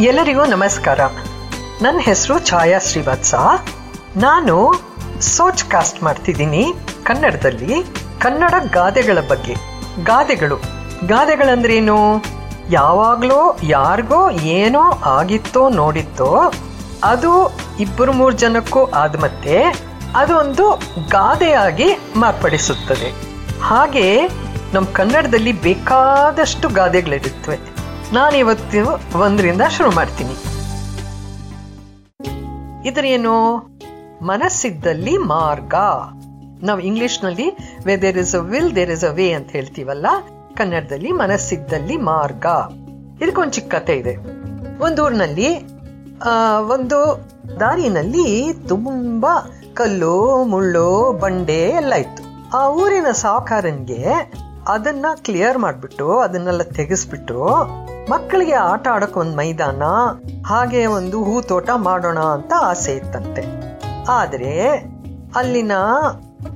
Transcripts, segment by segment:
ಎಲ್ಲರಿಗೂ ನಮಸ್ಕಾರ. ನನ್ನ ಹೆಸರು ಛಾಯಾ ಶ್ರೀವತ್ಸ. ನಾನು ಸೋಚ್ ಕಾಸ್ಟ್ ಮಾಡ್ತಿದ್ದೀನಿ ಕನ್ನಡದಲ್ಲಿ ಕನ್ನಡ ಗಾದೆಗಳ ಬಗ್ಗೆ. ಗಾದೆಗಳು. ಗಾದೆಗಳಂದ್ರೇನು? ಯಾವಾಗಲೋ ಯಾರಿಗೋ ಏನೋ ಆಗಿತ್ತೋ ನೋಡಿತ್ತೋ, ಅದು ಇಬ್ಬರು ಮೂರು ಜನಕ್ಕೂ ಆದ ಮತ್ತೆ ಅದೊಂದು ಗಾದೆಯಾಗಿ ಮಾರ್ಪಡಿಸುತ್ತದೆ. ಹಾಗೆ ನಮ್ಮ ಕನ್ನಡದಲ್ಲಿ ಬೇಕಾದಷ್ಟು ಗಾದೆಗಳಿರುತ್ತವೆ. ನಾನಿವತ್ತು ಒಂದರಿಂದ ಶುರು ಮಾಡ್ತೀನಿ. ಇದರೇನು ಮನಸ್ಸಿದ್ದಲ್ಲಿ ಮಾರ್ಗ. ನಾವು ಇಂಗ್ಲಿಷ್ನಲ್ಲಿ where there is a will there is a way ಅಂತ ಹೇಳ್ತೀವಲ್ಲ, ಕನ್ನಡದಲ್ಲಿ ಮನಸ್ಸಿದ್ದಲ್ಲಿ ಮಾರ್ಗ. ಇದಕ್ಕೊಂದು ಚಿಕ್ಕ ಕತೆ ಇದೆ. ಒಂದೂರಿನಲ್ಲಿ ಒಂದು ದಾರಿನಲ್ಲಿ ತುಂಬಾ ಕಲ್ಲು, ಮುಳ್ಳು, ಬಂಡೆ ಎಲ್ಲ ಇತ್ತು. ಆ ಊರಿನ ಸಾಹುಕಾರನ್ಗೆ ಅದನ್ನ ಕ್ಲಿಯರ್ ಮಾಡ್ಬಿಟ್ಟು, ಅದನ್ನೆಲ್ಲ ತೆಗೆಸ್ಬಿಟ್ಟು, ಮಕ್ಕಳಿಗೆ ಆಟ ಆಡಕ್ ಒಂದು ಮೈದಾನ, ಹಾಗೆ ಒಂದು ಹೂ ತೋಟ ಮಾಡೋಣ ಅಂತ ಆಸೆ ಇತ್ತಂತೆ. ಆದ್ರೆ, ಅಲ್ಲಿನ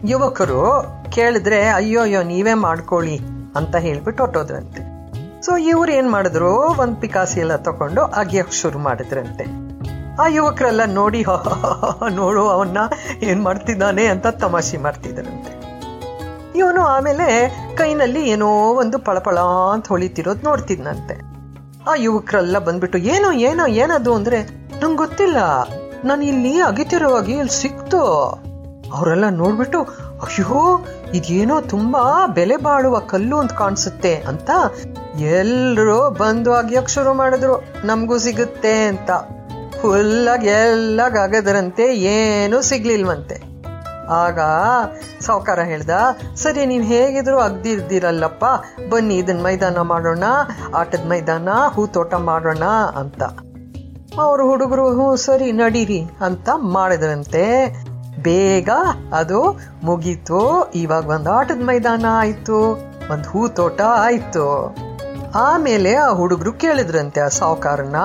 ಯುವಕರು ಕೇಳಿದ್ರೆ ಅಯ್ಯೋ ಅಯ್ಯೋ ನೀವೇ ಮಾಡ್ಕೊಳ್ಳಿ ಅಂತ ಹೇಳ್ಬಿಟ್ಟು ಹೊಟ್ಟೋದ್ರಂತೆ ಸೊ ಇವ್ರು ಏನ್ ಮಾಡಿದ್ರು? ಒಂದ್ ಪಿಕಾಸಿ ಎಲ್ಲ ತಕೊಂಡು ಅಗಿಯಕ್ ಶುರು ಮಾಡಿದ್ರಂತೆ. ಆ ಯುವಕರೆಲ್ಲ ನೋಡಿ ನೋಡು, ಅವನ್ನ ಏನ್ ಮಾಡ್ತಿದ್ದಾನೆ ಅಂತ ತಮಾಷೆ ಮಾಡ್ತಿದ್ರಂತೆ. ಇವನು ಆಮೇಲೆ ಕೈನಲ್ಲಿ ಏನೋ ಒಂದು ಪಳಪಳ ಅಂತ ಹೊಳಿತಿರೋದು ನೋಡ್ತಿದ್ನಂತೆ. ಆ ಯುವಕರೆಲ್ಲ ಬಂದ್ಬಿಟ್ಟು, ಏನೋ ಏನೋ, ಏನದು? ಅಂದ್ರೆ, ನಂಗೆ ಗೊತ್ತಿಲ್ಲ. ನಾನು ಇಲ್ಲಿ ಅಗಿತಿರೋವಾಗಿ ಇಲ್ಲಿ ಸಿಕ್ತು. ಅವರೆಲ್ಲ ನೋಡ್ಬಿಟ್ಟು, ಅಯ್ಯೋ, ಇದೇನೋ ತುಂಬಾ ಬೆಲೆ ಬಾಳುವ ಕಲ್ಲು ಅಂತ ಕಾಣಿಸುತ್ತೆ ಅಂತ ಎಲ್ಲರೂ ಬಂದು ಅಗಿಯಕ್ ಶುರು ಮಾಡಿದ್ರು. ನಮಗೂ ಸಿಗುತ್ತೆ ಅಂತ. ಫುಲ್ಲಾಗಿ ಎಲ್ಲಾಗ ಆಗದ್ರಂತೆ ಏನೂ ಸಿಗ್ಲಿಲ್ವಂತೆ. ಆಗ ಸಾವುಕಾರ ಹೇಳ್ದ, ಸರಿ ನೀವು ಹೇಗಿದ್ರು ಅಗ್ದಿರ್ದಿರಲ್ಲಪ್ಪ ಬನ್ನಿ ಇದನ್ನ ಮೈದಾನ ಮಾಡೋಣ, ಆಟದ ಮೈದಾನ ಹೂ ತೋಟ ಮಾಡೋಣ, ಅಂತ. ಅವರು ಹುಡುಗರು, ಹ್ಞೂ, ಸರಿ, ನಡೀರಿ, ಅಂತ ಮಾಡಿದ್ರಂತೆ. ಬೇಗ ಅದು ಮುಗೀತು. ಇವಾಗ ಒಂದು ಆಟದ ಮೈದಾನ ಆಯ್ತು, ಒಂದು ಹೂ ತೋಟ ಆಯ್ತು. ಆಮೇಲೆ ಆ ಹುಡುಗರು ಕೇಳಿದ್ರಂತೆ ಆ ಸಾವುಕಾರನ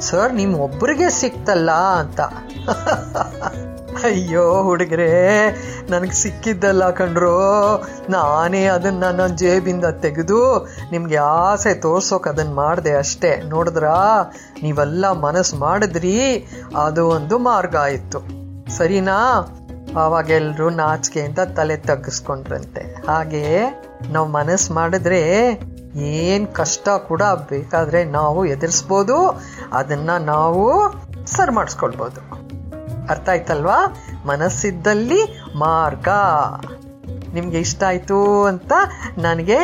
ಸರ್, ನಿಮ್ ಒಬ್ರಿಗೆ ಸಿಕ್ತಲ್ಲ, ಅಂತ. ಅಯ್ಯೋ ಹುಡುಗರೇ, ನನಗೆ ಸಿಕ್ಕಿದ್ದಲ್ಲ ಕಂಡ್ರು ನಾನೇ ಅದನ್ನ ನನ್ನ ಜೇಬಿಂದ ತೆಗೆದು ನಿಮ್ಗೆ ಆಸೆ ತೋರ್ಸೋಕೆ ಅದನ್ನ ಮಾಡಿದೆ ಅಷ್ಟೇ. ನೋಡಿದ್ರಾ? ನೀವೆಲ್ಲ ಮನಸ್ಸು ಮಾಡಿದ್ರಿ, ಅದು ಒಂದು ಮಾರ್ಗ ಆಯ್ತು. ಸರಿನಾ? ಆವಾಗೆಲ್ಲರೂ ನಾಚಿಕೆ ಅಂತ ತಲೆ ತಗ್ಗಿಸ್ಕೊಂಡ್ರಂತೆ ಹಾಗೆ ನಾವು ಮನಸ್ಸು ಮಾಡಿದ್ರೆ ಏನ್ ಕಷ್ಟ ಕೂಡ ಬೇಕಾದರೆ ನಾವು ಎದುರಿಸ್ಬೋದು, ಅದನ್ನ ನಾವು ಸರಿ ಮಾಡಿಸ್ಕೊಳ್ಬೋದು. ಅರ್ಥ ಆಯ್ತಲ್ವಾ? ಮನಸ್ಸಿದ್ದಲ್ಲಿ ಮಾರ್ಗ. ನಿಮ್ಗೆ ಇಷ್ಟ ಆಯ್ತು ಅಂತ ನನಗೆ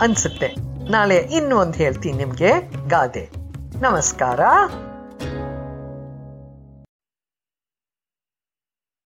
ಅನ್ಸುತ್ತೆ. ನಾಳೆ ಇನ್ನೊಂದು ಹೇಳ್ತೀನಿ ನಿಮ್ಗೆ, ಗಾದೆ. ನಮಸ್ಕಾರ.